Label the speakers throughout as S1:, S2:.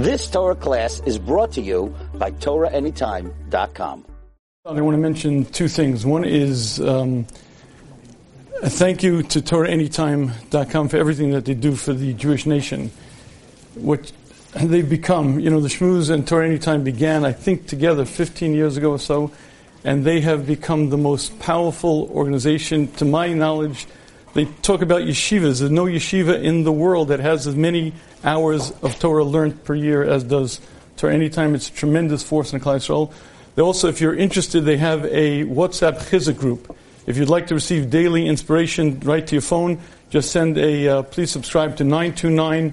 S1: This Torah class is brought to you by TorahAnytime.com.
S2: I want to mention two things. One is um, a thank you to TorahAnytime.com for everything that they do for the Jewish nation. What they've become, you know, the Shmuz and Torah Anytime began, I think, together 15 years ago or so, and they have become the most powerful organization, to my knowledge. They talk about yeshivas. There's no yeshiva in the world that has as many hours of Torah learned per year as does Torah Anytime. It's a tremendous force in Klal Yisrael. They also, if you're interested, they have a WhatsApp Chizuk group. If you'd like to receive daily inspiration right to your phone, just send a, uh, please subscribe to 929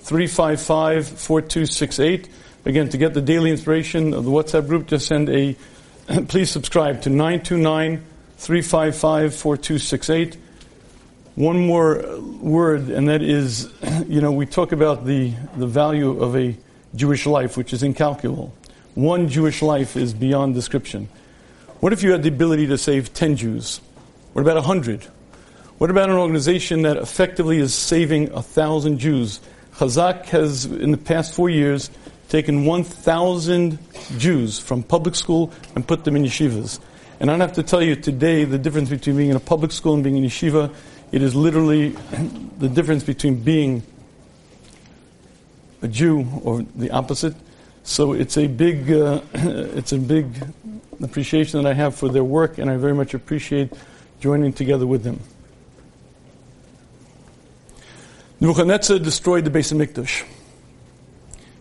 S2: 355 4268. Again, to get the daily inspiration of the WhatsApp group, just send a, please subscribe to 929 355 4268 one more word, and that is, you know, we talk about the, the value of a Jewish life, which is incalculable. One Jewish life is beyond description. What if you had the ability to save 10 Jews? What about 100? What about an organization that effectively is saving 1,000 Jews? Chazak has, in the past four years, taken 1,000 Jews from public school and put them in yeshivas. And I don't have to tell you today the difference between being in a public school and being in yeshiva it is literally the difference between being a Jew or the opposite. So it's a big, uh, it's a big appreciation that I have for their work, and I very much appreciate joining together with them. Nebuchadnezzar destroyed the base of Hamikdash.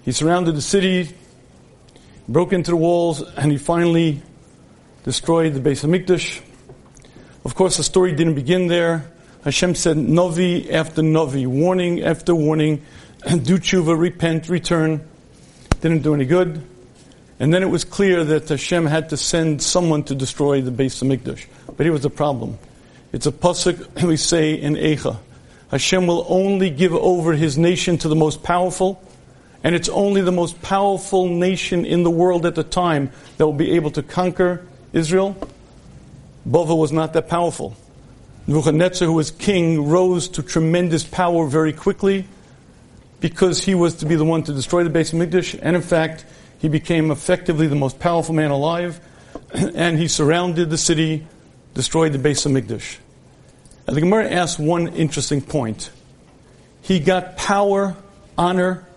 S2: He surrounded the city, broke into the walls, and he finally destroyed the base of Hamikdash. Of course, the story didn't begin there. Hashem said, Novi after Novi, warning after warning, do tshuva, repent, return. Didn't do any good. And then it was clear that Hashem had to send someone to destroy the Beis Hamikdash. But here was the problem. It's a pasuk we say in Eicha. Hashem will only give over his nation to the most powerful, and it's only the most powerful nation in the world at the time that will be able to conquer Israel. Bovel was not that powerful. Nebuchadnezzar, who was king, rose to tremendous power very quickly because he was to be the one to destroy the Beis Hamikdash, and in fact, he became effectively the most powerful man alive, and he surrounded the city, destroyed the Beis Hamikdash. And the Gemara asks one interesting point. He got power, honor,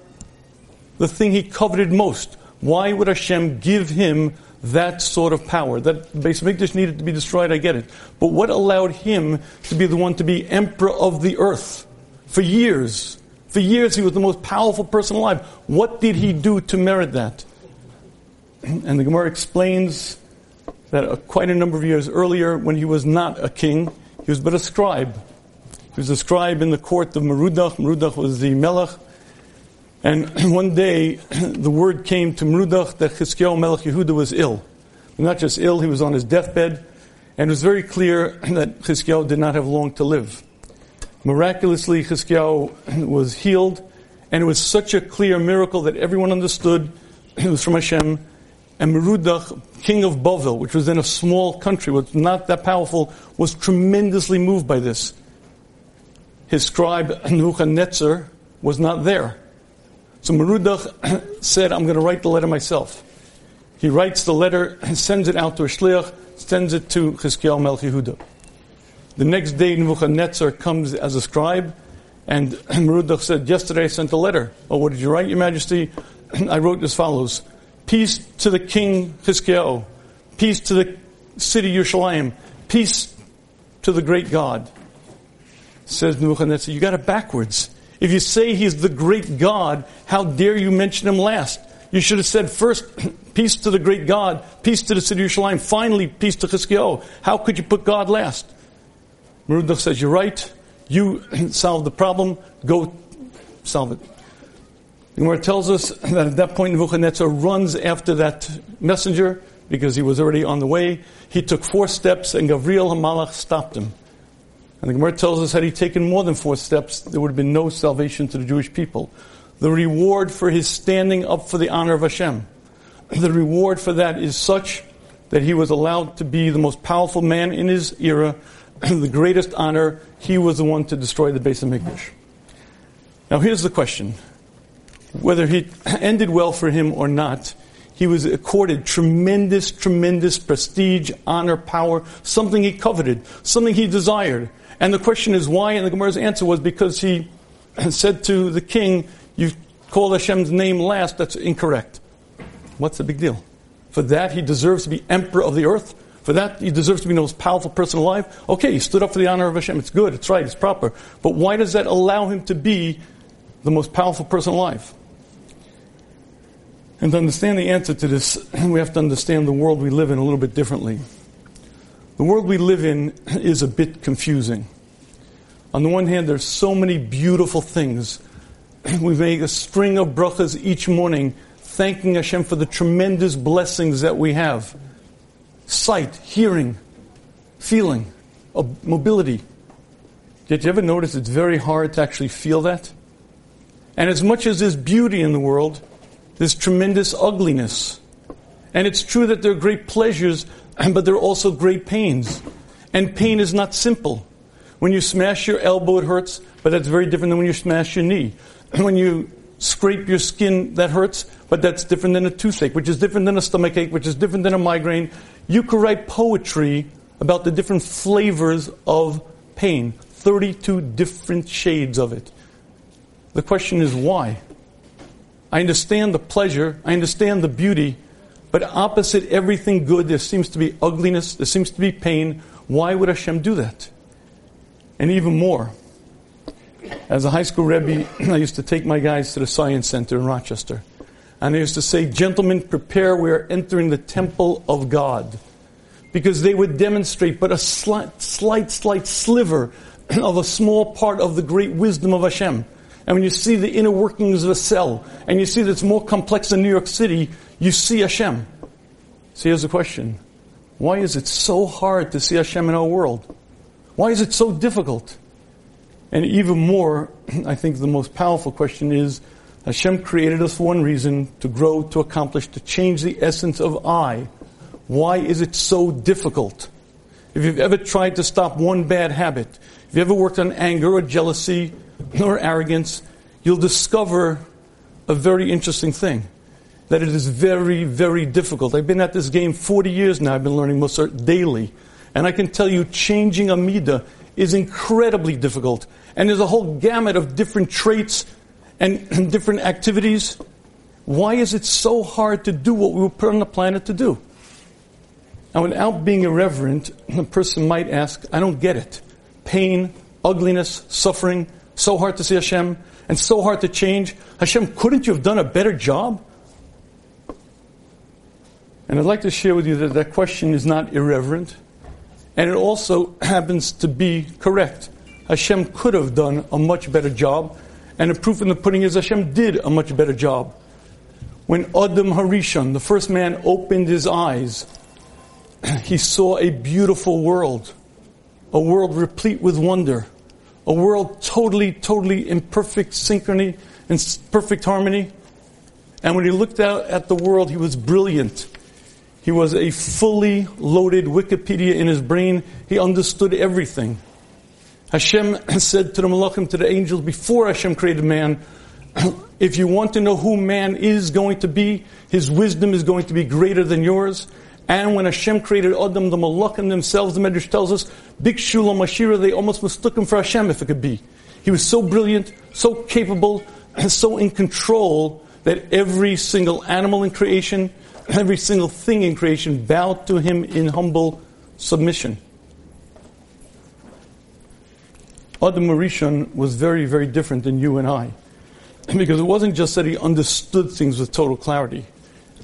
S2: the thing he coveted most. Why would Hashem give him that sort of power. That Beis Hamikdash needed to be destroyed, I get it. But what allowed him to be the one to be emperor of the earth for years? For years, he was the most powerful person alive. What did he do to merit that? And the Gemara explains that uh, quite a number of years earlier, when he was not a king, he was but a scribe. He was a scribe in the court of Merudach. Merudach was the melech and one day, the word came to Merudach that Chizkiyahu Melech Yehuda was ill. Not just ill, he was on his deathbed, and it was very clear that Chizkiyahu did not have long to live. Miraculously, Chizkiyahu was healed, and it was such a clear miracle that everyone understood it was from Hashem. And Merudach, king of Bovel, which was in a small country, was not that powerful, was tremendously moved by this. His scribe, Nebuchadnezzar, was not there. So Merudach said, I'm going to write the letter myself. He writes the letter and sends it out to a shliach, sends it to Chizkiyahu Melech Yehuda. The next day, Nebuchadnezzar comes as a scribe, and Merudach said, Yesterday I sent a letter. Oh, what did you write, Your Majesty? I wrote as follows Peace to the king Chizkiyahu, peace to the city Yerushalayim, peace to the great God. Says Nebuchadnezzar, You got it backwards. If you say he's the great God, how dare you mention him last? You should have said first, peace to the great God, peace to the city of Yerushalayim, finally, peace to Chizkiyahu. How could you put God last? Merudach says, You're right. You solve the problem. Go solve it. The Gemara tells us that at that point Nebuchadnezzar runs after that messenger because he was already on the way. He took four steps and Gavriel Hamalach stopped him. And the Gemara tells us had he taken more than four steps, there would have been no salvation to the Jewish people. The reward for his standing up for the honor of Hashem, the reward for that is such that he was allowed to be the most powerful man in his era, the greatest honor. He was the one to destroy the base of Hamikdash. Now here's the question. whether he ended well for him or not, he was accorded tremendous, tremendous prestige, honor, power, something he coveted, something he desired. And the question is why? And the Gemara's answer was because he said to the king, You call Hashem's name last, that's incorrect. What's the big deal? For that, he deserves to be emperor of the earth. For that, he deserves to be the most powerful person alive. Okay, he stood up for the honor of Hashem. It's good, it's right, it's proper. But why does that allow him to be the most powerful person alive? And to understand the answer to this, we have to understand the world we live in a little bit differently. The world we live in is a bit confusing. On the one hand, there's so many beautiful things. We make a string of brachas each morning, thanking Hashem for the tremendous blessings that we have. Sight, hearing, feeling, uh, mobility. Did you ever notice it's very hard to actually feel that? And as much as there's beauty in the world, there's tremendous ugliness. And it's true that there are great pleasures, but there are also great pains. And pain is not simple. When you smash your elbow, it hurts, but that's very different than when you smash your knee. When you scrape your skin, that hurts, but that's different than a toothache, which is different than a stomach ache, which is different than a migraine. You could write poetry about the different flavors of pain, 32 different shades of it. The question is why? I understand the pleasure, I understand the beauty, but opposite everything good, there seems to be ugliness, there seems to be pain. Why would Hashem do that? And even more, as a high school Rebbe, I used to take my guys to the Science Center in Rochester. And I used to say, Gentlemen, prepare, we are entering the temple of God. Because they would demonstrate but a slight, slight, slight sliver of a small part of the great wisdom of Hashem. And when you see the inner workings of a cell, and you see that it's more complex than New York City, you see Hashem. So here's the question. Why is it so hard to see Hashem in our world? Why is it so difficult? And even more, I think the most powerful question is, Hashem created us for one reason, to grow, to accomplish, to change the essence of I. Why is it so difficult? If you've ever tried to stop one bad habit, if you ever worked on anger or jealousy nor arrogance, you'll discover a very interesting thing. That it is very, very difficult. I've been at this game 40 years now. I've been learning Musar daily. And I can tell you, changing a is incredibly difficult. And there's a whole gamut of different traits and different activities. Why is it so hard to do what we were put on the planet to do? Now, without being irreverent, a person might ask, I don't get it. Pain, ugliness, suffering, so hard to see Hashem, and so hard to change. Hashem, couldn't you have done a better job? And I'd like to share with you that that question is not irreverent, and it also happens to be correct. Hashem could have done a much better job, and the proof in the pudding is Hashem did a much better job. When Adam Harishon, the first man, opened his eyes, he saw a beautiful world, a world replete with wonder a world totally, totally in perfect synchrony and perfect harmony. And when he looked out at the world, he was brilliant. He was a fully loaded Wikipedia in his brain. He understood everything. Hashem said to the Malachim, to the angels, before Hashem created man, if you want to know who man is going to be, his wisdom is going to be greater than yours. And when Hashem created Adam, the Malachim themselves, the Medrash tells us, Big Shulam Ashira, they almost mistook him for Hashem if it could be. He was so brilliant, so capable, and so in control that every single animal in creation, every single thing in creation bowed to him in humble submission. Adam Rishon was very, very different than you and I. Because it wasn't just that he understood things with total clarity.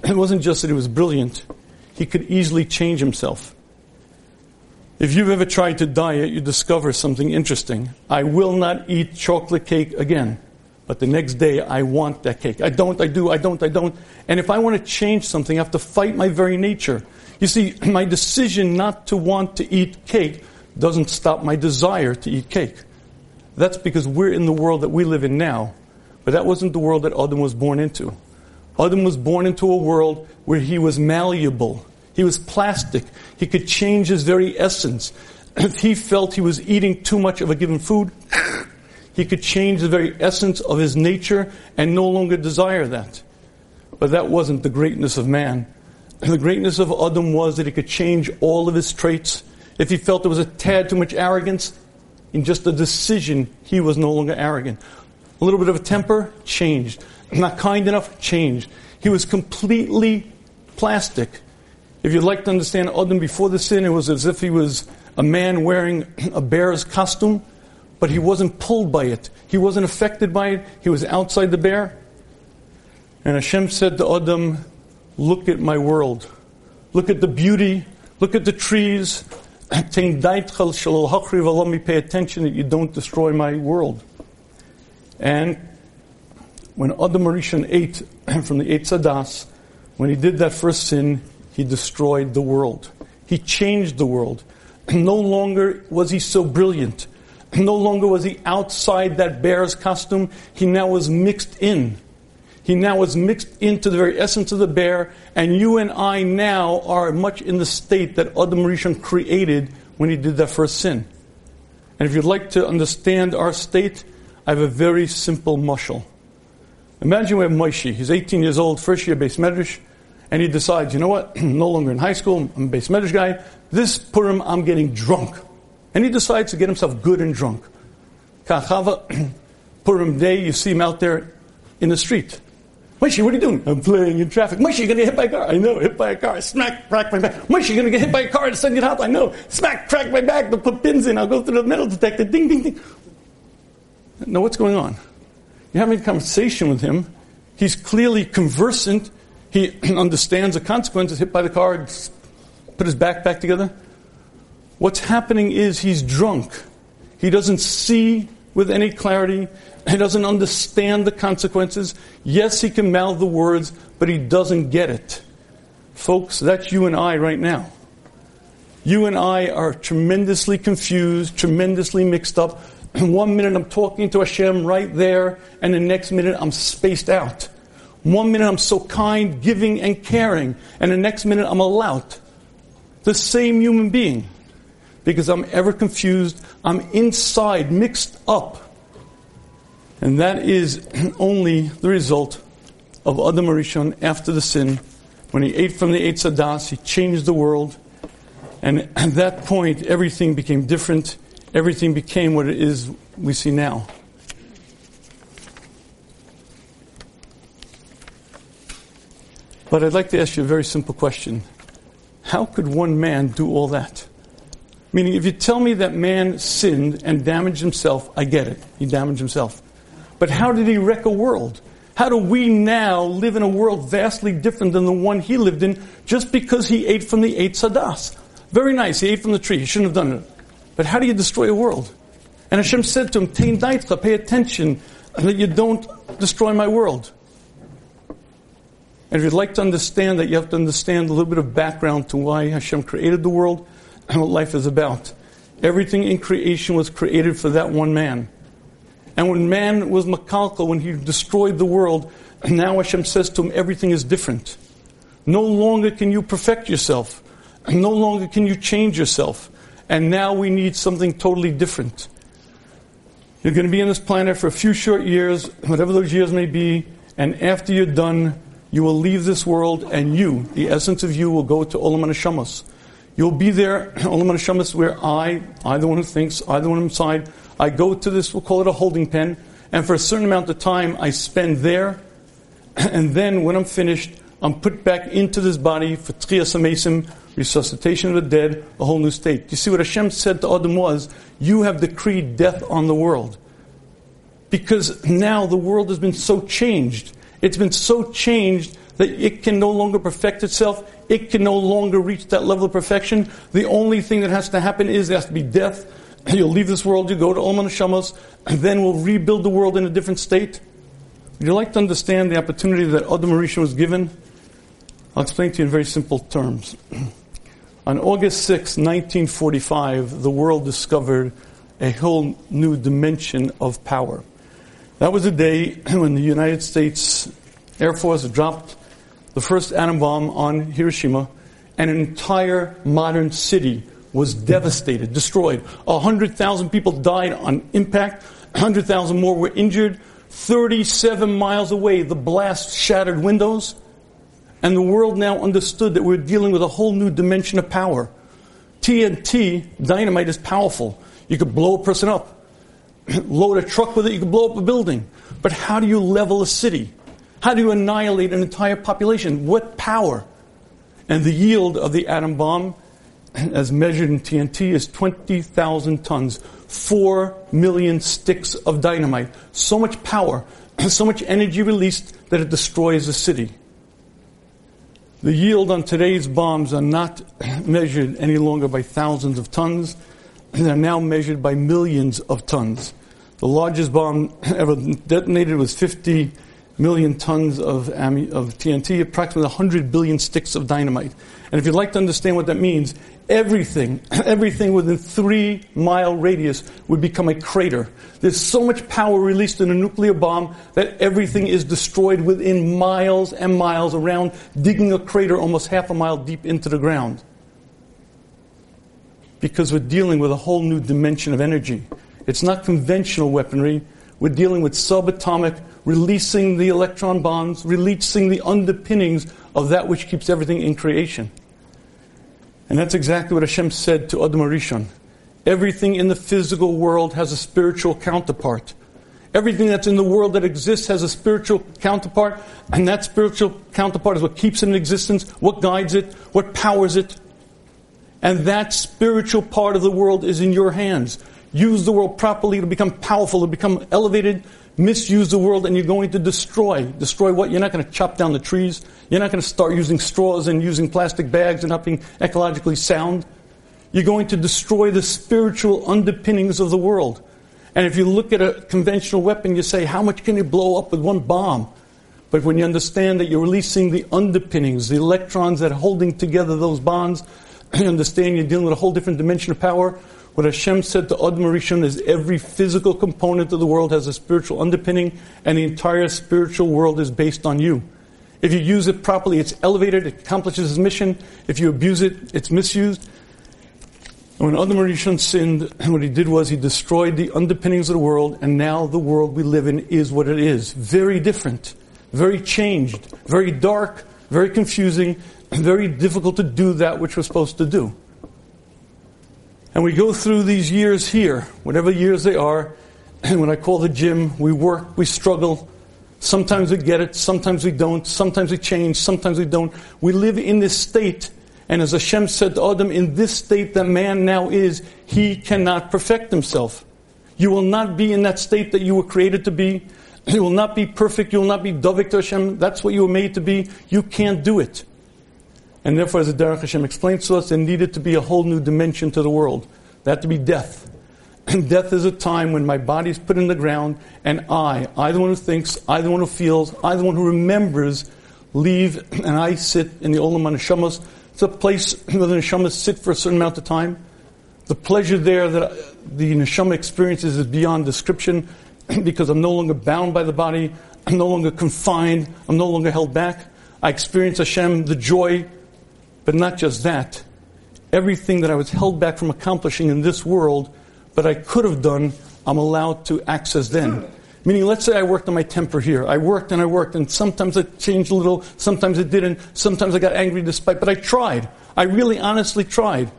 S2: It wasn't just that he was brilliant he could easily change himself. If you've ever tried to diet, you discover something interesting. I will not eat chocolate cake again. But the next day, I want that cake. I don't, I do, I don't, I don't. And if I want to change something, I have to fight my very nature. You see, my decision not to want to eat cake doesn't stop my desire to eat cake. That's because we're in the world that we live in now. But that wasn't the world that Adam was born into. Adam was born into a world where he was malleable. He was plastic. He could change his very essence. If he felt he was eating too much of a given food, He could change the very essence of his nature and no longer desire that. But that wasn't the greatness of man. The greatness of Adam was that he could change all of his traits. If he felt there was a tad too much arrogance, in just a decision, he was no longer arrogant. A little bit of a temper, changed. Not kind enough, changed. He was completely plastic. If you'd like to understand Adam before the sin, it was as if he was a man wearing a bear's costume, but he wasn't pulled by it. He wasn't affected by it. He was outside the bear. And Hashem said to Adam, Look at my world. Look at the beauty. Look at the trees. Pay attention that you don't destroy my world. And when Adam Rishon ate from the Eitz Hadas, when he did that first sin, he destroyed the world. He changed the world. No longer was he so brilliant. No longer was he outside that bear's costume. He now was mixed in. He now was mixed into the very essence of the bear, and you and I now are much in the state that Adam Rishon created when he did that first sin. And if you'd like to understand our state, I have a very simple mushal. Imagine we have Moshe. He's 18 years old, first year Beis Medrash, and he decides, you know what? No longer in high school. I'm a Beis Medrash guy. This Purim, I'm getting drunk, and he decides to get himself good and drunk. Kachava, Purim day, you see him out there in the street. Moshe, what are you doing? I'm playing in traffic. Moshe, you're going to get hit by a car. I know, hit by a car. Smack, crack my back. Moshe, you're going to get hit by a car and send you out. I know. Smack, crack my back. They'll put pins in. I'll go through the metal detector. Ding, ding, ding. No, what's going on? You're having a conversation with him. He's clearly conversant. He understands the consequences. Hit by the car, put his back back together. What's happening is he's drunk. He doesn't see with any clarity. He doesn't understand the consequences. Yes, he can mouth the words, but he doesn't get it. Folks, that's you and I right now. You and I are tremendously confused, tremendously mixed up. One minute I'm talking to Hashem right there, and the next minute I'm spaced out. One minute I'm so kind, giving, and caring, and the next minute I'm a lout. The same human being. Because I'm ever confused, I'm inside, mixed up and that is only the result of Adam Harishon after the sin. When he ate from the Eitz Hadas, he changed the world. And at that point, everything became different. Everything became what it is we see now. But I'd like to ask you a very simple question. How could one man do all that? Meaning, if you tell me that man sinned and damaged himself, I get it. He damaged himself. But how did he wreck a world? How do we now live in a world vastly different than the one he lived in just because he ate from the Eitz Hadas? Very nice, he ate from the tree. He shouldn't have done it. But how do you destroy a world? And Hashem said to him, Tain daitcha, pay attention that you don't destroy my world. And if you'd like to understand that, you have to understand a little bit of background to why Hashem created the world and what life is about. Everything in creation was created for that one man. And when man was makalka, when he destroyed the world, now Hashem says to him, everything is different. No longer can you perfect yourself. No longer can you change yourself. And now we need something totally different. You're going to be on this planet for a few short years, whatever those years may be, and after you're done, you will leave this world, and you, the essence of you, will go to Olam Haneshamos. You'll be there, Olam Haneshamos, where I, I the one who thinks, I the one inside, I go to this, we'll call it a holding pen, and for a certain amount of time I spend there, and then when I'm finished, I'm put back into this body for Tchiyas Hameisim, resuscitation of the dead, a whole new state. You see what Hashem said to Adam was, you have decreed death on the world. Because now the world has been so changed. It's been so changed that it can no longer perfect itself. It can no longer reach that level of perfection. The only thing that has to happen is there has to be death You'll leave this world, you go to Olam Haneshamos, and then we'll rebuild the world in a different state. Would you like to understand the opportunity that Adam Rishon was given? I'll explain to you in very simple terms. On August 6, 1945, the world discovered a whole new dimension of power. That was a day when the United States Air Force dropped the first atom bomb on Hiroshima, and an entire modern city was devastated, destroyed. 100,000 people died on impact. 100,000 more were injured. 37 miles away, the blast shattered windows. And the world now understood that we're dealing with a whole new dimension of power. TNT, dynamite, is powerful. You could blow a person up. Load a truck with it, you could blow up a building. But how do you level a city? How do you annihilate an entire population? What power? And the yield of the atom bomb, as measured in TNT, is 20,000 tons. Four million sticks of dynamite. So much power, so much energy released that it destroys a city. The yield on today's bombs are not measured any longer by thousands of tons. They're now measured by millions of tons. The largest bomb ever detonated was 50 million tons of, of TNT, approximately 100 billion sticks of dynamite. And if you'd like to understand what that means, everything, everything within three mile radius would become a crater. There's so much power released in a nuclear bomb that everything is destroyed within miles and miles around, digging a crater almost half a mile deep into the ground. Because we're dealing with a whole new dimension of energy. It's not conventional weaponry. We're dealing with subatomic, releasing the electron bonds, releasing the underpinnings of that which keeps everything in creation. And that's exactly what Hashem said to Adam Harishon. Everything in the physical world has a spiritual counterpart. Everything that's in the world that exists has a spiritual counterpart, and that spiritual counterpart is what keeps it in existence, what guides it, what powers it. And that spiritual part of the world is in your hands. Use the world properly to become powerful, to become elevated, misuse the world and you're going to destroy. Destroy what? You're not going to chop down the trees. You're not going to start using straws and using plastic bags and not being ecologically sound. You're going to destroy the spiritual underpinnings of the world. And if you look at a conventional weapon, you say, how much can it blow up with one bomb? But when you understand that you're releasing the underpinnings, the electrons that are holding together those bonds, you understand you're dealing with a whole different dimension of power. What Hashem said to Adam Harishon is every physical component of the world has a spiritual underpinning, and the entire spiritual world is based on you. If you use it properly, it's elevated, it accomplishes its mission. If you abuse it, it's misused. And when Adam Rishon sinned, what he did was he destroyed the underpinnings of the world, and now the world we live in is what it is. Very different, very changed, very dark, very confusing, very difficult to do that which we're supposed to do. And we go through these years here, whatever years they are, and when I call the gym, we work, we struggle. Sometimes we get it, sometimes we don't, sometimes we change, sometimes we don't. We live in this state, and as Hashem said to Adam, in this state that man now is, he cannot perfect himself. You will not be in that state that you were created to be. You will not be perfect. You will not be Dovik to Hashem. That's what you were made to be. You can't do it. And therefore, as the Derech Hashem explains to us, there needed to be a whole new dimension to the world. That to be death. Death is a time when my body is put in the ground, and I, I the one who thinks, I the one who feels, I the one who remembers, leave, and I sit in the Olam Neshamos. It's a place where the Neshamas sit for a certain amount of time. The pleasure there that uh, the Neshama experiences is beyond description because I'm no longer bound by the body, I'm no longer confined, I'm no longer held back. I experience Hashem, the joy but not just that. Everything that I was held back from accomplishing in this world, but I could have done, I'm allowed to access then. Meaning, let's say I worked on my temper here. I worked and I worked, and sometimes it changed a little, sometimes it didn't, sometimes I got angry despite, but I tried. I really honestly tried.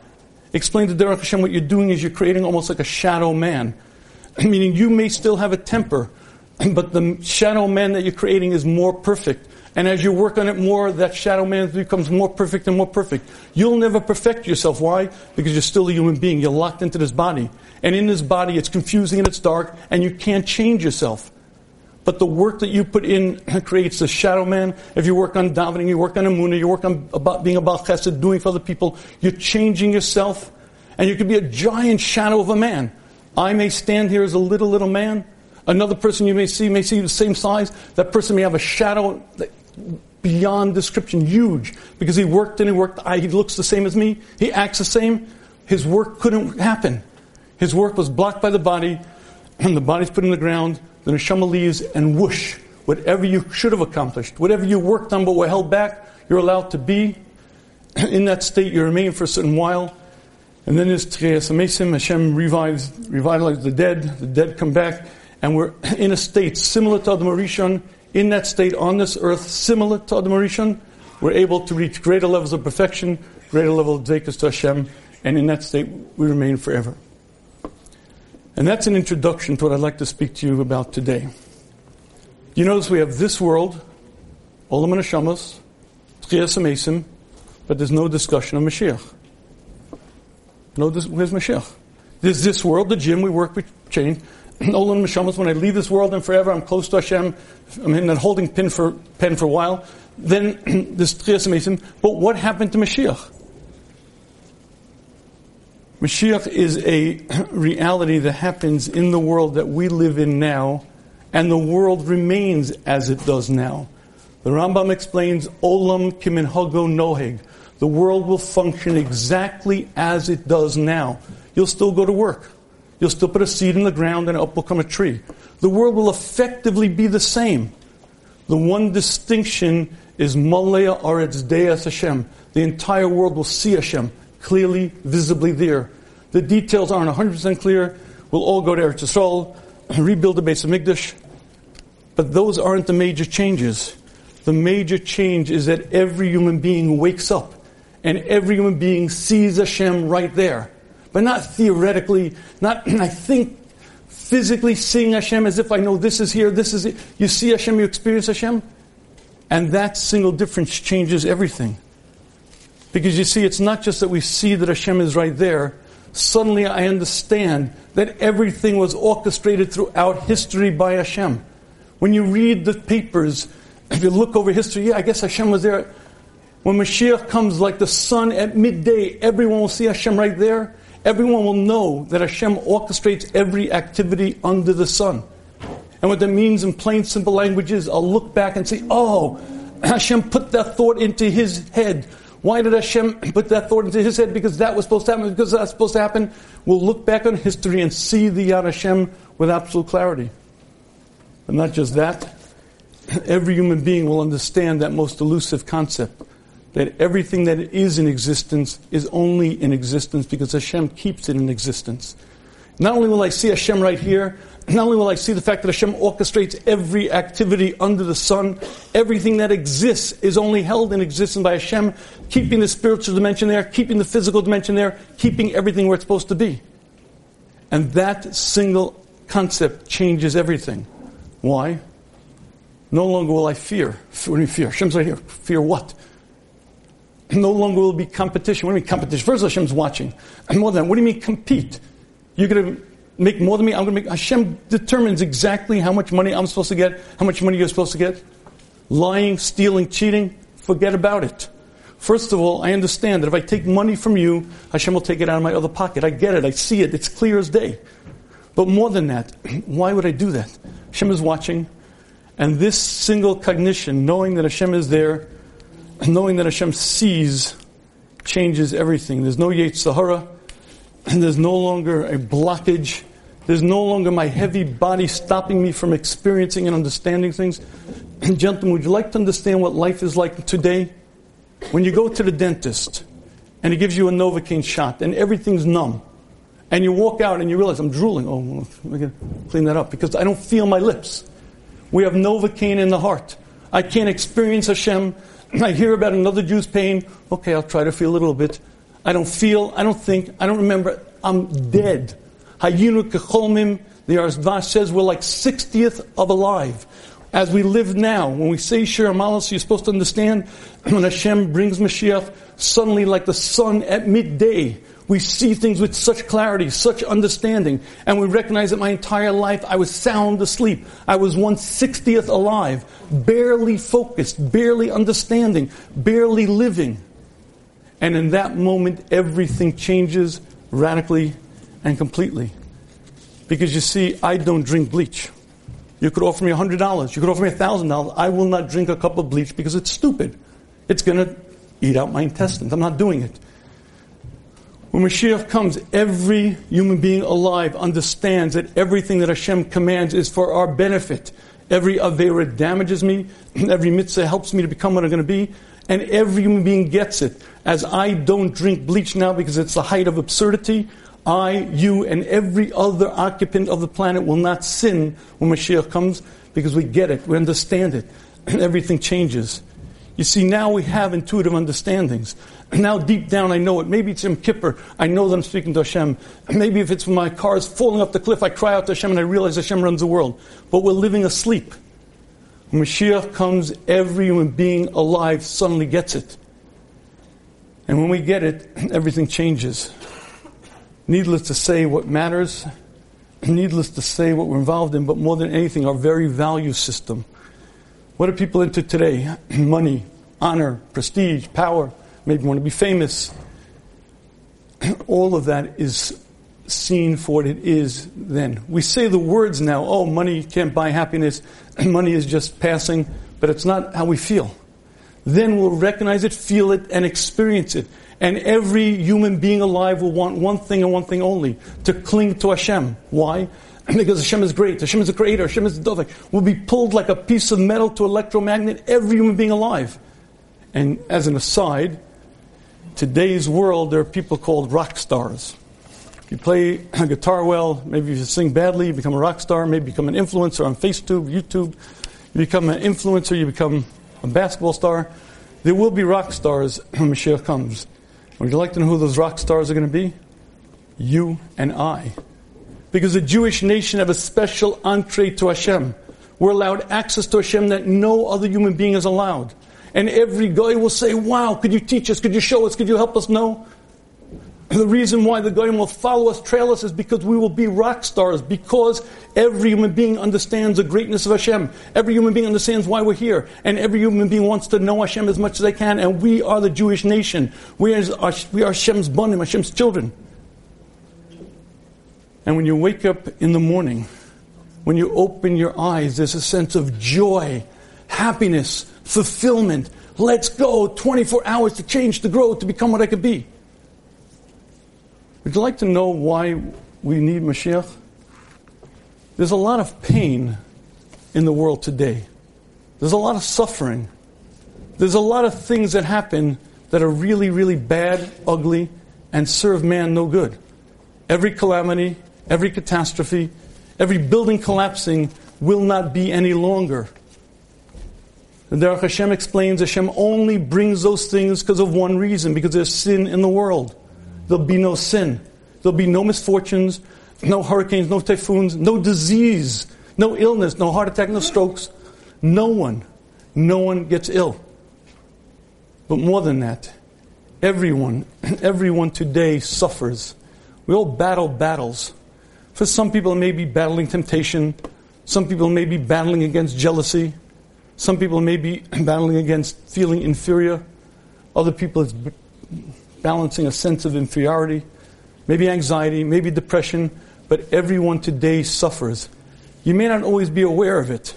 S2: Explain to Derech Hashem what you're doing is you're creating almost like a shadow man. Meaning, you may still have a temper, but the shadow man that you're creating is more perfect. And as you work on it more, that shadow man becomes more perfect and more perfect. You'll never perfect yourself. Why? Because you're still a human being. You're locked into this body. And in this body, it's confusing and it's dark, and you can't change yourself. But the work that you put in creates the shadow man. If you work on davening, you work on Emunah, you work on about being about chesed, doing for other people, you're changing yourself, and you could be a giant shadow of a man. I may stand here as a little, little man. Another person you may see may see the same size. That person may have a shadow beyond description, huge, because he worked and he worked. I, he looks the same as me. He acts the same. His work couldn't happen. His work was blocked by the body, and the body's put in the ground. The neshama leaves, and whoosh, whatever you should have accomplished, whatever you worked on but were held back, you're allowed to be in that state. You remain for a certain while. And then there's Tchiyas Hashem revives, revitalizes the dead. The dead come back. and we're in a state similar to Adam Rishon, in that state on this earth, similar to Adam Rishon, we're able to reach greater levels of perfection, greater level of Zekas to Hashem, and in that state we remain forever. And that's an introduction to what I'd like to speak to you about today. You notice we have this world, Olam and Hashemas, Tchias but there's no discussion of Mashiach. No, where's Mashiach? There's this world, the gym, we work, we change. Olam Haneshamos, when I leave this world and forever, I'm close to Hashem, I'm in that holding pen for, pen for a while. Then this Tchias Hameisim. But what happened to Mashiach? Mashiach is a reality that happens in the world that we live in now, and the world remains as it does now. The Rambam explains Olam Kiminhago Noheg. The world will function exactly as it does now. You'll still go to work. You'll still put a seed in the ground and up will come a tree. The world will effectively be the same. The one distinction is Malaya Aretz Deas Hashem. The entire world will see Hashem clearly, visibly there. The details aren't 100% clear. We'll all go to Eretz Yisrael, rebuild the Beis Hamikdash. But those aren't the major changes. The major change is that every human being wakes up and every human being sees Hashem right there. But not theoretically, not, I think, physically seeing Hashem as if I know this is here, this is it. You see Hashem, you experience Hashem. And that single difference changes everything. Because you see, it's not just that we see that Hashem is right there. Suddenly I understand that everything was orchestrated throughout history by Hashem. When you read the papers, if you look over history, yeah, I guess Hashem was there. When Mashiach comes like the sun at midday, everyone will see Hashem right there. Everyone will know that Hashem orchestrates every activity under the sun. And what that means in plain, simple language is I'll look back and say, oh, Hashem put that thought into his head. Why did Hashem put that thought into his head? Because that was supposed to happen, because that's supposed to happen. We'll look back on history and see the Yad Hashem with absolute clarity. And not just that, every human being will understand that most elusive concept that everything that is in existence is only in existence because Hashem keeps it in existence. Not only will I see Hashem right here, not only will I see the fact that Hashem orchestrates every activity under the sun, everything that exists is only held in existence by Hashem, keeping the spiritual dimension there, keeping the physical dimension there, keeping everything where it's supposed to be. And that single concept changes everything. Why? No longer will I fear. Do you fear? Hashem's right here. Fear what? No longer will be competition. What do you mean competition? First, Hashem's watching. And more than that, what do you mean compete? You're going to make more than me. I'm going to make. Hashem determines exactly how much money I'm supposed to get, how much money you're supposed to get. Lying, stealing, cheating, forget about it. First of all, I understand that if I take money from you, Hashem will take it out of my other pocket. I get it. I see it. It's clear as day. But more than that, why would I do that? Hashem is watching. And this single cognition, knowing that Hashem is there, knowing that Hashem sees, changes everything. There's no Yetzer Hara, and there's no longer a blockage. There's no longer my heavy body stopping me from experiencing and understanding things. And gentlemen, would you like to understand what life is like today? When you go to the dentist and he gives you a Novocaine shot and everything's numb, and you walk out and you realize I'm drooling. Oh, I'm going to clean that up because I don't feel my lips. We have Novocaine in the heart. I can't experience Hashem. I hear about another Jew's pain. Okay, I'll try to feel a little bit. I don't feel, I don't think, I don't remember. I'm dead. Hayinu kecholmim, the Arzvash says we're like 60th of alive. As we live now, when we say Shir Hamaalos, you're supposed to understand when Hashem brings Mashiach, suddenly like the sun at midday, we see things with such clarity, such understanding, and we recognize that my entire life I was sound asleep. I was one sixtieth alive, barely focused, barely understanding, barely living. And in that moment, everything changes radically and completely. Because you see, I don't drink bleach. You could offer me $100. You could offer me $1,000. I will not drink a cup of bleach because it's stupid. It's going to eat out my intestines. I'm not doing it. When Mashiach comes, every human being alive understands that everything that Hashem commands is for our benefit. Every Avera damages me, every mitzvah helps me to become what I'm going to be, and every human being gets it. As I don't drink bleach now because it's the height of absurdity, I, you, and every other occupant of the planet will not sin when Mashiach comes because we get it, we understand it, and everything changes. You see, now we have intuitive understandings. Now, deep down, I know it. Maybe it's Yom Kippur. I know that I'm speaking to Hashem. Maybe if it's when my car is falling off the cliff, I cry out to Hashem and I realize Hashem runs the world. But we're living asleep. When Mashiach comes, every human being alive suddenly gets it. And when we get it, everything changes. Needless to say, what matters, needless to say, what we're involved in, but more than anything, our very value system. What are people into today? Money, honor, prestige, power, maybe want to be famous. All of that is seen for what it is then. We say the words now, oh, money can't buy happiness, money is just passing, but it's not how we feel then we'll recognize it, feel it, and experience it. And every human being alive will want one thing and one thing only to cling to Hashem. Why? Because Hashem is great. Hashem is the creator. Hashem is the Dovek. We'll be pulled like a piece of metal to electromagnet, every human being alive. And as an aside, today's world, there are people called rock stars. If You play guitar well, maybe you sing badly, you become a rock star, maybe you become an influencer on Facebook, YouTube. You become an influencer, you become a basketball star. There will be rock stars when Mashiach comes. Would you like to know who those rock stars are going to be? You and I. Because the Jewish nation have a special entree to Hashem. We're allowed access to Hashem that no other human being is allowed. And every guy will say, Wow, could you teach us? Could you show us? Could you help us? No. The reason why the Goyim will follow us, trail us, is because we will be rock stars, because every human being understands the greatness of Hashem. Every human being understands why we're here. And every human being wants to know Hashem as much as they can. And we are the Jewish nation. We are, we are Hashem's Hashem's children. And when you wake up in the morning, when you open your eyes, there's a sense of joy, happiness, fulfillment. Let's go 24 hours to change, to grow, to become what I could be. Would you like to know why we need Mashiach? There's a lot of pain in the world today. There's a lot of suffering. There's a lot of things that happen that are really, really bad, ugly, and serve man no good. Every calamity, every catastrophe, every building collapsing will not be any longer. The Derech Hashem explains Hashem only brings those things because of one reason, because there's sin in the world there'll be no sin. There'll be no misfortunes, no hurricanes, no typhoons, no disease, no illness, no heart attack, no strokes. No one, no one gets ill. But more than that, everyone, everyone today suffers. We all battle battles. For some people, it may be battling temptation. Some people may be battling against jealousy. Some people may be battling against feeling inferior. Other people, it's balancing a sense of inferiority, maybe anxiety, maybe depression, but everyone today suffers. You may not always be aware of it,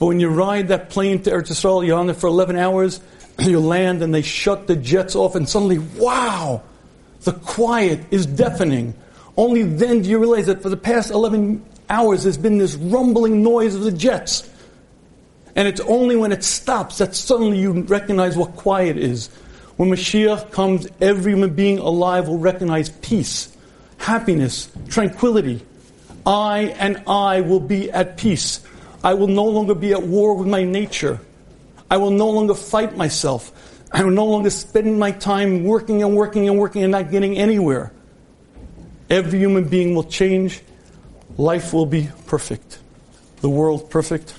S2: but when you ride that plane to Eretz Yisrael, you're on there for 11 hours, you land and they shut the jets off, and suddenly, wow, the quiet is deafening. Only then do you realize that for the past 11 hours there's been this rumbling noise of the jets. And it's only when it stops that suddenly you recognize what quiet is. When Mashiach comes, every human being alive will recognize peace, happiness, tranquility. I and I will be at peace. I will no longer be at war with my nature. I will no longer fight myself. I will no longer spend my time working and working and working and not getting anywhere. Every human being will change. Life will be perfect. The world perfect.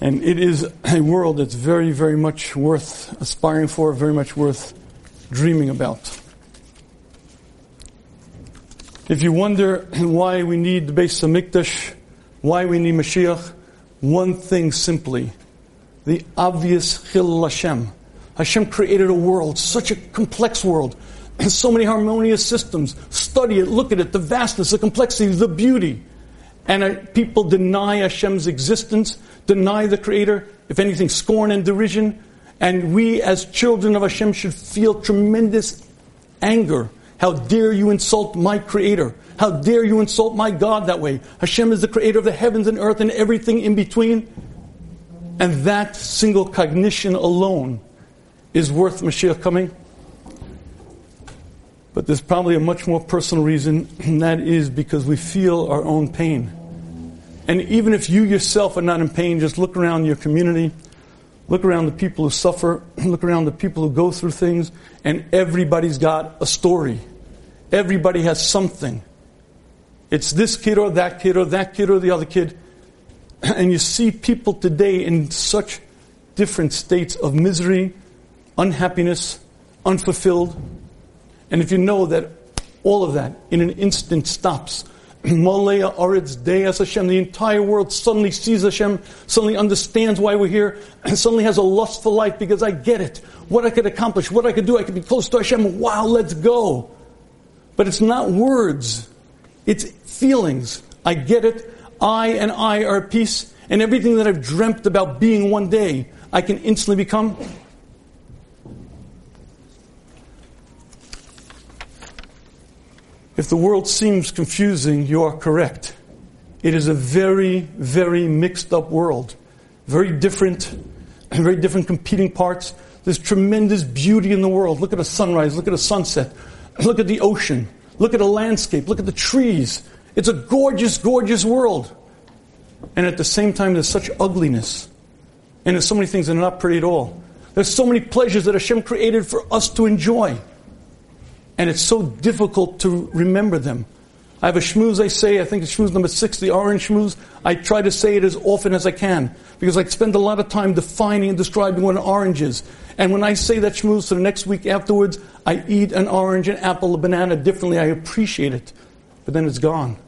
S2: And it is a world that's very, very much worth aspiring for, very much worth dreaming about. If you wonder why we need the Beis Hamikdash, why we need Mashiach, one thing simply, the obvious Chil Hashem. Hashem created a world, such a complex world, and so many harmonious systems. Study it, look at it, the vastness, the complexity, the beauty. And uh, people deny Hashem's existence, deny the Creator, if anything, scorn and derision. And we, as children of Hashem, should feel tremendous anger. How dare you insult my Creator? How dare you insult my God that way? Hashem is the Creator of the heavens and earth and everything in between. And that single cognition alone is worth Mashiach coming. But there's probably a much more personal reason, and that is because we feel our own pain. And even if you yourself are not in pain, just look around your community, look around the people who suffer, look around the people who go through things, and everybody's got a story. Everybody has something. It's this kid or that kid or that kid or the other kid. And you see people today in such different states of misery, unhappiness, unfulfilled. And if you know that all of that in an instant stops, Malaya Aretz Deas Hashem, the entire world suddenly sees Hashem, suddenly understands why we're here, and suddenly has a lust for life because I get it. What I could accomplish, what I could do, I could be close to Hashem. Wow, let's go. But it's not words, it's feelings. I get it. I and I are at peace, and everything that I've dreamt about being one day, I can instantly become. If the world seems confusing, you are correct. It is a very, very mixed up world. Very different, very different competing parts. There's tremendous beauty in the world. Look at a sunrise, look at a sunset, look at the ocean, look at a landscape, look at the trees. It's a gorgeous, gorgeous world. And at the same time, there's such ugliness. And there's so many things that are not pretty at all. There's so many pleasures that Hashem created for us to enjoy and it's so difficult to remember them. I have a shmooze I say, I think it's shmooze number six, the orange shmooze. I try to say it as often as I can because I spend a lot of time defining and describing what an orange is. And when I say that shmooze for the next week afterwards, I eat an orange, an apple, a banana differently. I appreciate it. But then it's gone.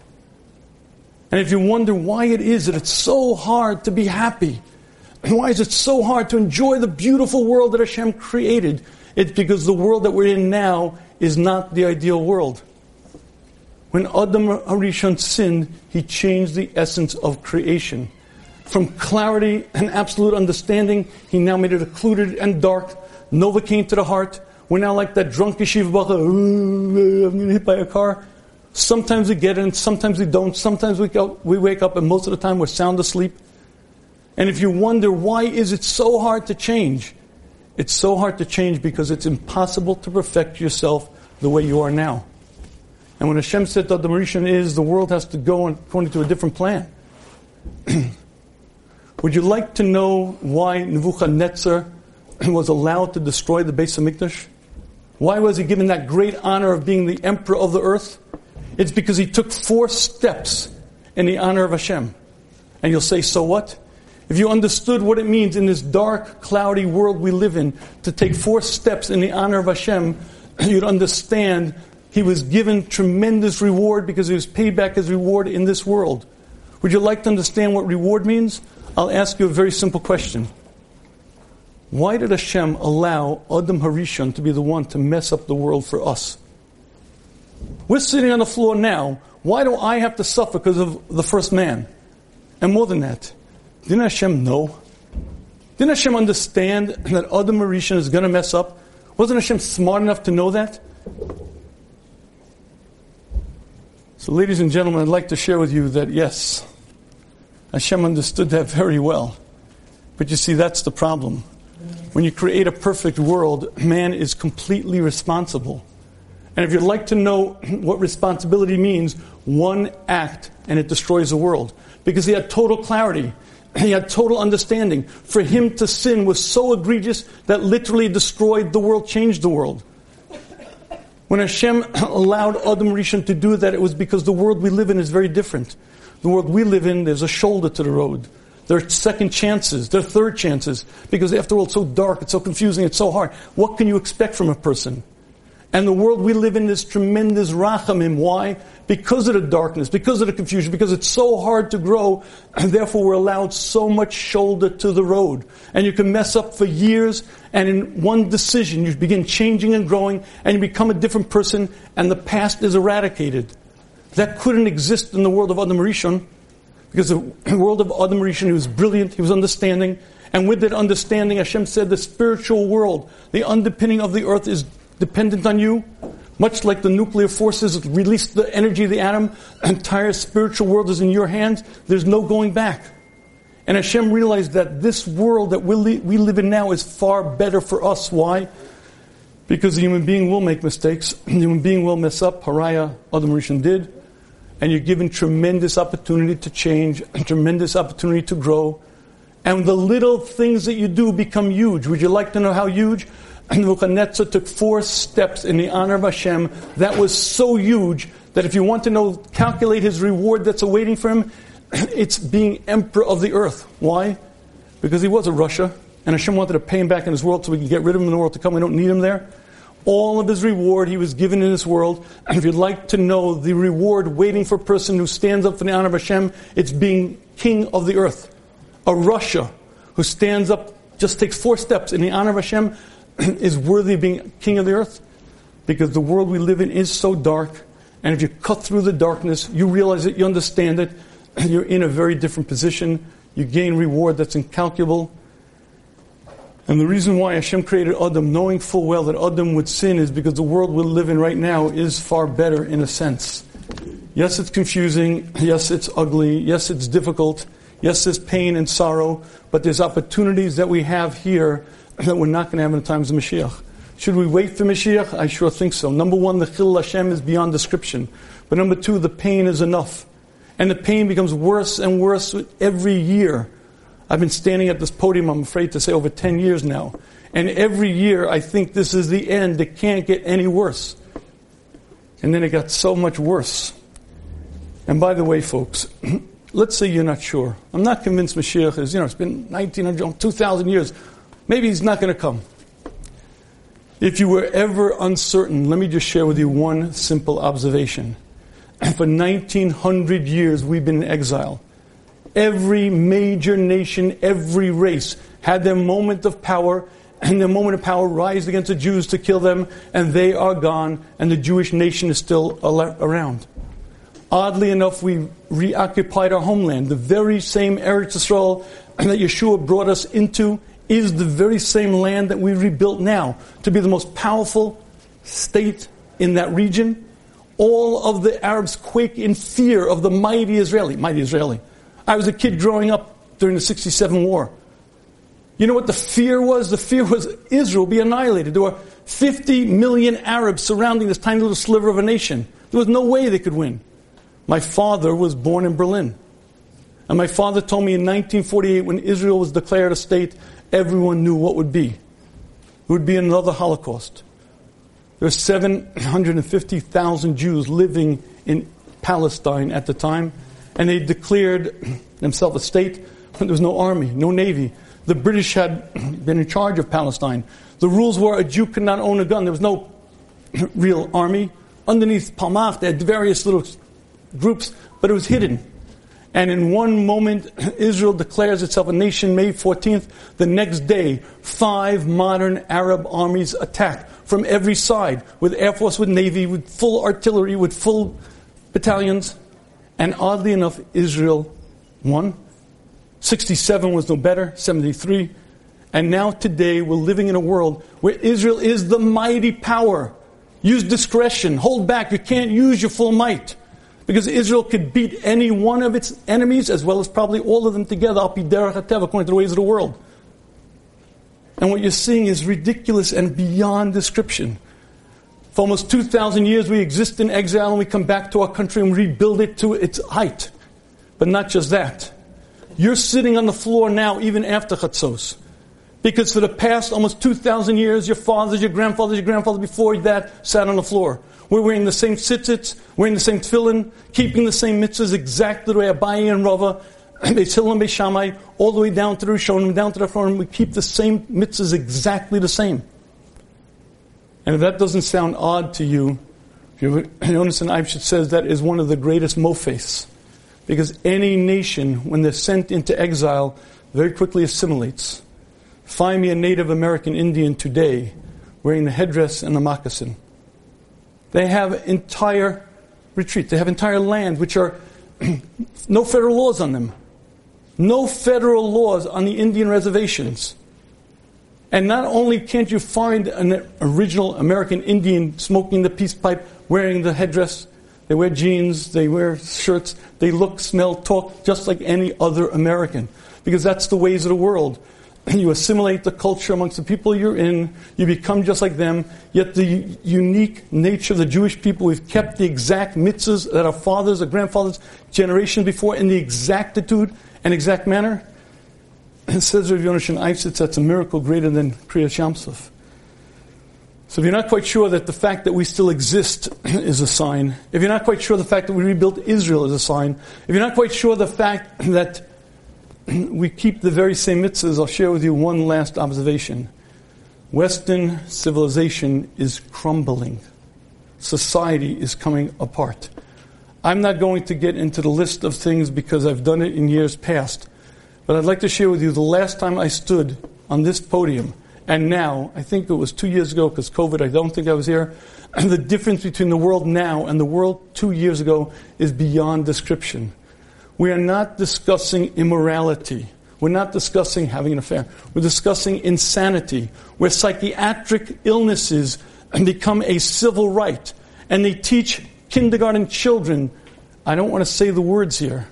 S2: And if you wonder why it is that it's so hard to be happy, and why is it so hard to enjoy the beautiful world that Hashem created, it's because the world that we're in now is not the ideal world. When Adam Harishon sinned, he changed the essence of creation. From clarity and absolute understanding, he now made it occluded and dark. Nova came to the heart. We're now like that drunk yeshiva bacha, I'm to hit by a car. Sometimes we get and sometimes we don't. Sometimes we, go, we wake up and most of the time we're sound asleep. And if you wonder why is it so hard to change, it's so hard to change because it's impossible to perfect yourself the way you are now. And when Hashem said that the Mauritian is, the world has to go according to a different plan. Would you like to know why Nebuchadnezzar was allowed to destroy the Beis Hamikdash? Why was he given that great honor of being the emperor of the earth? It's because he took four steps in the honor of Hashem. And you'll say, so what? If you understood what it means in this dark, cloudy world we live in to take four steps in the honor of Hashem, you'd understand he was given tremendous reward because he was paid back his reward in this world. Would you like to understand what reward means? I'll ask you a very simple question. Why did Hashem allow Adam Harishon to be the one to mess up the world for us? We're sitting on the floor now. Why do I have to suffer because of the first man? And more than that, didn't Hashem know? Didn't Hashem understand that Adam Harishon is going to mess up? Wasn't Hashem smart enough to know that? So, ladies and gentlemen, I'd like to share with you that yes, Hashem understood that very well. But you see, that's the problem. When you create a perfect world, man is completely responsible. And if you'd like to know what responsibility means, one act and it destroys the world. Because he had total clarity. He had total understanding. For him to sin was so egregious that literally destroyed the world, changed the world. When Hashem allowed Adam Rishon to do that, it was because the world we live in is very different. The world we live in, there's a shoulder to the road. There are second chances, there are third chances, because after all, it's so dark, it's so confusing, it's so hard. What can you expect from a person? And the world we live in is tremendous rachamim. Why? Because of the darkness, because of the confusion, because it's so hard to grow, and therefore we're allowed so much shoulder to the road. And you can mess up for years, and in one decision you begin changing and growing, and you become a different person, and the past is eradicated. That couldn't exist in the world of Adam Rishon, because the world of Adam Rishon, he was brilliant, he was understanding, and with that understanding, Hashem said the spiritual world, the underpinning of the earth is dependent on you. Much like the nuclear forces release the energy of the atom, entire spiritual world is in your hands. There's no going back. And Hashem realized that this world that we, li- we live in now is far better for us. Why? Because the human being will make mistakes, the human being will mess up. Haraya, Adam Rishon did. And you're given tremendous opportunity to change, tremendous opportunity to grow. And the little things that you do become huge. Would you like to know how huge? Nebuchadnezzar took four steps in the honor of Hashem that was so huge that if you want to know, calculate his reward that's awaiting for him, it's being emperor of the earth. Why? Because he was a rasha, and Hashem wanted to pay him back in his world so we can get rid of him in the world to come. We don't need him there. All of his reward he was given in this world. And if you'd like to know the reward waiting for a person who stands up for the honor of Hashem, it's being king of the earth. A rasha who stands up, just takes four steps in the honor of Hashem, is worthy of being king of the earth. Because the world we live in is so dark. And if you cut through the darkness, you realize it, you understand it, you're in a very different position. You gain reward that's incalculable. And the reason why Hashem created Adam, knowing full well that Adam would sin, is because the world we live in right now is far better in a sense. Yes, it's confusing. Yes, it's ugly. Yes, it's difficult. Yes, there's pain and sorrow. But there's opportunities that we have here that we're not going to have in the times of Mashiach. Should we wait for Mashiach? I sure think so. Number one, the Chillul Hashem is beyond description. But number two, the pain is enough. And the pain becomes worse and worse every year. I've been standing at this podium, I'm afraid to say, over 10 years now. And every year I think this is the end. It can't get any worse. And then it got so much worse. And by the way, folks, let's say you're not sure. I'm not convinced Mashiach is, you know, it's been 1900, 2000 years. Maybe he's not going to come. If you were ever uncertain, let me just share with you one simple observation. For 1900 years, we've been in exile. Every major nation, every race had their moment of power, and their moment of power rise against the Jews to kill them, and they are gone, and the Jewish nation is still around. Oddly enough, we reoccupied our homeland. The very same Eretz Yisrael that Yehoshua brought us into is the very same land that we rebuilt now to be the most powerful state in that region. All of the Arabs quake in fear of the mighty Israeli. Mighty Israeli. I was a kid growing up during the 67 war. You know what the fear was? The fear was Israel be annihilated. There were 50 million Arabs surrounding this tiny little sliver of a nation. There was no way they could win. My father was born in Berlin. And my father told me in 1948, when Israel was declared a state, everyone knew what would be. It would be another Holocaust. There were 750,000 Jews living in Palestine at the time and they declared themselves a state. But there was no army, no navy. The British had been in charge of Palestine. The rules were a Jew could not own a gun. There was no real army. Underneath Palmach, they had various little groups, but it was hidden. And in one moment, Israel declares itself a nation, May 14th. The next day, five modern Arab armies attack from every side with Air Force, with Navy, with full artillery, with full battalions. And oddly enough, Israel won. 67 was no better, 73. And now today we're living in a world where Israel is the mighty power. Use discretion, hold back. You can't use your full might. Because Israel could beat any one of its enemies, as well as probably all of them together, according to the ways of the world. And what you're seeing is ridiculous and beyond description. For almost 2,000 years, we exist in exile and we come back to our country and rebuild it to its height. But not just that. You're sitting on the floor now, even after Chatzos. Because for the past almost 2,000 years, your fathers, your grandfathers, your grandfathers before that sat on the floor. We're wearing the same tzitzits, wearing the same tefillin, keeping the same mitzvahs exactly the way Abaye and Rava, Beis and all the way down to the Rishonim, down to the Achronim, we keep the same mitzvahs exactly the same. And if that doesn't sound odd to you, Yonasan Eibeshitz says that is one of the greatest mofes. Because any nation, when they're sent into exile, very quickly assimilates. Find me a Native American Indian today wearing the headdress and the moccasin. They have entire retreats. They have entire land which are no federal laws on them. No federal laws on the Indian reservations. And not only can't you find an original American Indian smoking the peace pipe, wearing the headdress, they wear jeans, they wear shirts, they look, smell, talk just like any other American. Because that's the ways of the world. you assimilate the culture amongst the people you're in, you become just like them, yet the unique nature of the Jewish people, we've kept the exact mitzvahs that our fathers, our grandfathers, generations before, in the exactitude and exact manner. It says Rav Yonasan Eibeshitz, that's a miracle greater than Krias Yam Suf. So if you're not quite sure that the fact that we still exist is a sign, if you're not quite sure the fact that we rebuilt Israel is a sign, if you're not quite sure the fact that we keep the very same mitzvahs, I'll share with you one last observation. Western civilization is crumbling. Society is coming apart. I'm not going to get into the list of things because I've done it in years past, but I'd like to share with you the last time I stood on this podium and now, I think it was two years ago because COVID, I don't think I was here, and the difference between the world now and the world two years ago is beyond description. We are not discussing immorality. We're not discussing having an affair. We're discussing insanity, where psychiatric illnesses become a civil right. And they teach kindergarten children, I don't want to say the words here,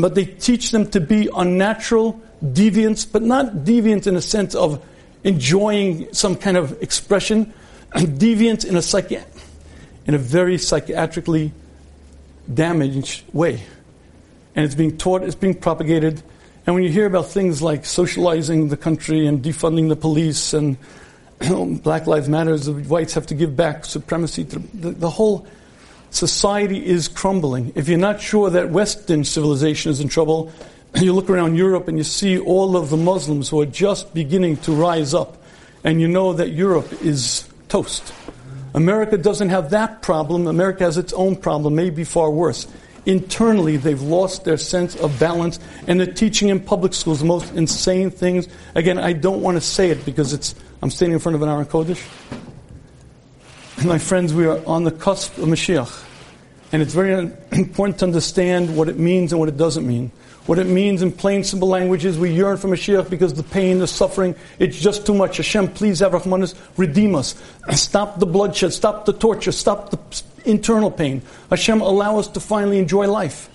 S2: but they teach them to be unnatural, deviants, but not deviant in a sense of enjoying some kind of expression, deviant in a psychi- in a very psychiatrically damaged way and it's being taught, it's being propagated. And when you hear about things like socializing the country and defunding the police and Black Lives Matter, the whites have to give back supremacy to the, the whole society is crumbling. If you're not sure that Western civilization is in trouble, you look around Europe and you see all of the Muslims who are just beginning to rise up, and you know that Europe is toast. America doesn't have that problem. America has its own problem, maybe far worse internally they've lost their sense of balance and they're teaching in public schools the most insane things. Again, I don't want to say it because it's I'm standing in front of an Aron Kodesh. My friends, we are on the cusp of Mashiach. And it's very important to understand what it means and what it doesn't mean. What it means in plain, simple language is we yearn for Mashiach because the pain, the suffering, it's just too much. Hashem, please have Rahmanis, redeem us. Stop the bloodshed, stop the torture, stop the internal pain. Hashem, allow us to finally enjoy life.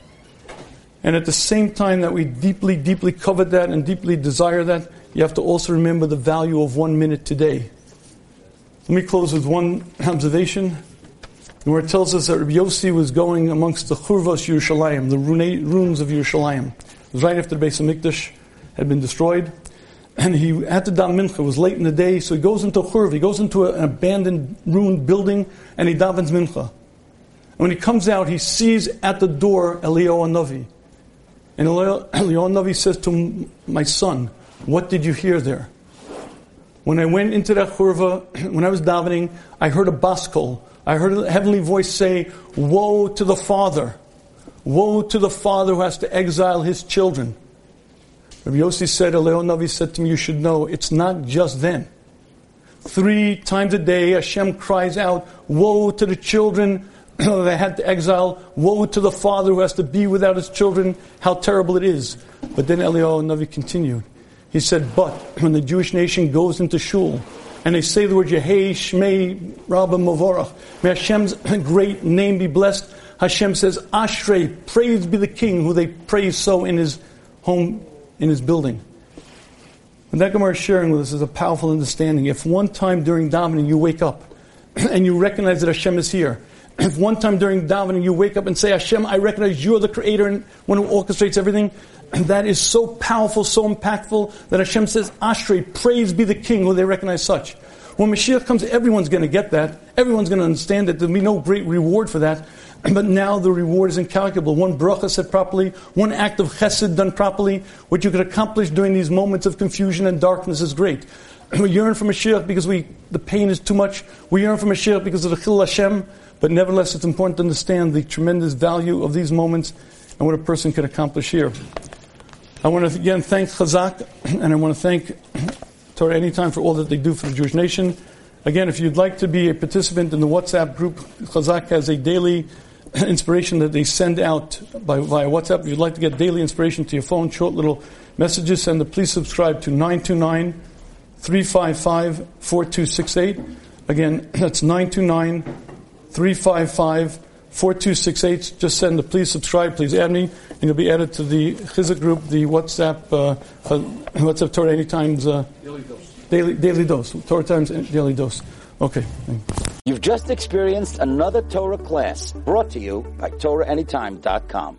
S2: And at the same time that we deeply, deeply covet that and deeply desire that, you have to also remember the value of one minute today. Let me close with one observation, where it tells us that Rabbi Yossi was going amongst the Churvas Yerushalayim, the ruins of Yerushalayim. It was right after the Beis Hamikdash had been destroyed. And he had to daven mincha. It was late in the day, so he goes into Churv. He goes into an abandoned, ruined building, and he davens mincha. When he comes out, he sees at the door Eliyahu Navi. And Eliyahu Navi says to My son, what did you hear there? When I went into that churva, when I was davening, I heard a baskol. I heard a heavenly voice say, Woe to the father! Woe to the father who has to exile his children. Rabbi Yossi said, Eliyahu Navi said to me, You should know, it's not just then. Three times a day, Hashem cries out, Woe to the children they had to exile. Woe to the father who has to be without his children. How terrible it is. But then Eliyahu Navi continued. He said, But when the Jewish nation goes into shul and they say the word Yehei Shmei Rabba Mavorach, may Hashem's great name be blessed. Hashem says, Ashrei, praise be the king who they praise so in his home, in his building. And that Gemara is sharing with us is a powerful understanding. If one time during davening you wake up and you recognize that Hashem is here, if one time during davening you wake up and say, Hashem, I recognize you're the creator and one who orchestrates everything, that is so powerful, so impactful that Hashem says, Ashrei, praise be the king who they recognize such. When Mashiach comes, everyone's going to get that. Everyone's going to understand that there'll be no great reward for that. But now the reward is incalculable. One bracha said properly, one act of chesed done properly, what you could accomplish during these moments of confusion and darkness is great. We yearn for Mashiach because we, the pain is too much. We yearn for Mashiach because of the Chillul Hashem. But nevertheless, it's important to understand the tremendous value of these moments and what a person can accomplish here. I want to again thank Chazak, and I want to thank Torah Anytime for all that they do for the Jewish nation. Again, if you'd like to be a participant in the WhatsApp group, Chazak has a daily inspiration that they send out by, via WhatsApp. If you'd like to get daily inspiration to your phone, short little messages, send them. Please subscribe to 929 355 4268. Again, that's 929 355 4268. Just send the please subscribe, please add me, and you'll be added to the Chizuk group, the WhatsApp, uh, uh, WhatsApp Torah Anytime's uh,
S3: Daily dose.
S2: daily, daily dose. Torah Times Daily Dose. Okay.
S1: You've just experienced another Torah class brought to you by TorahAnytime.com.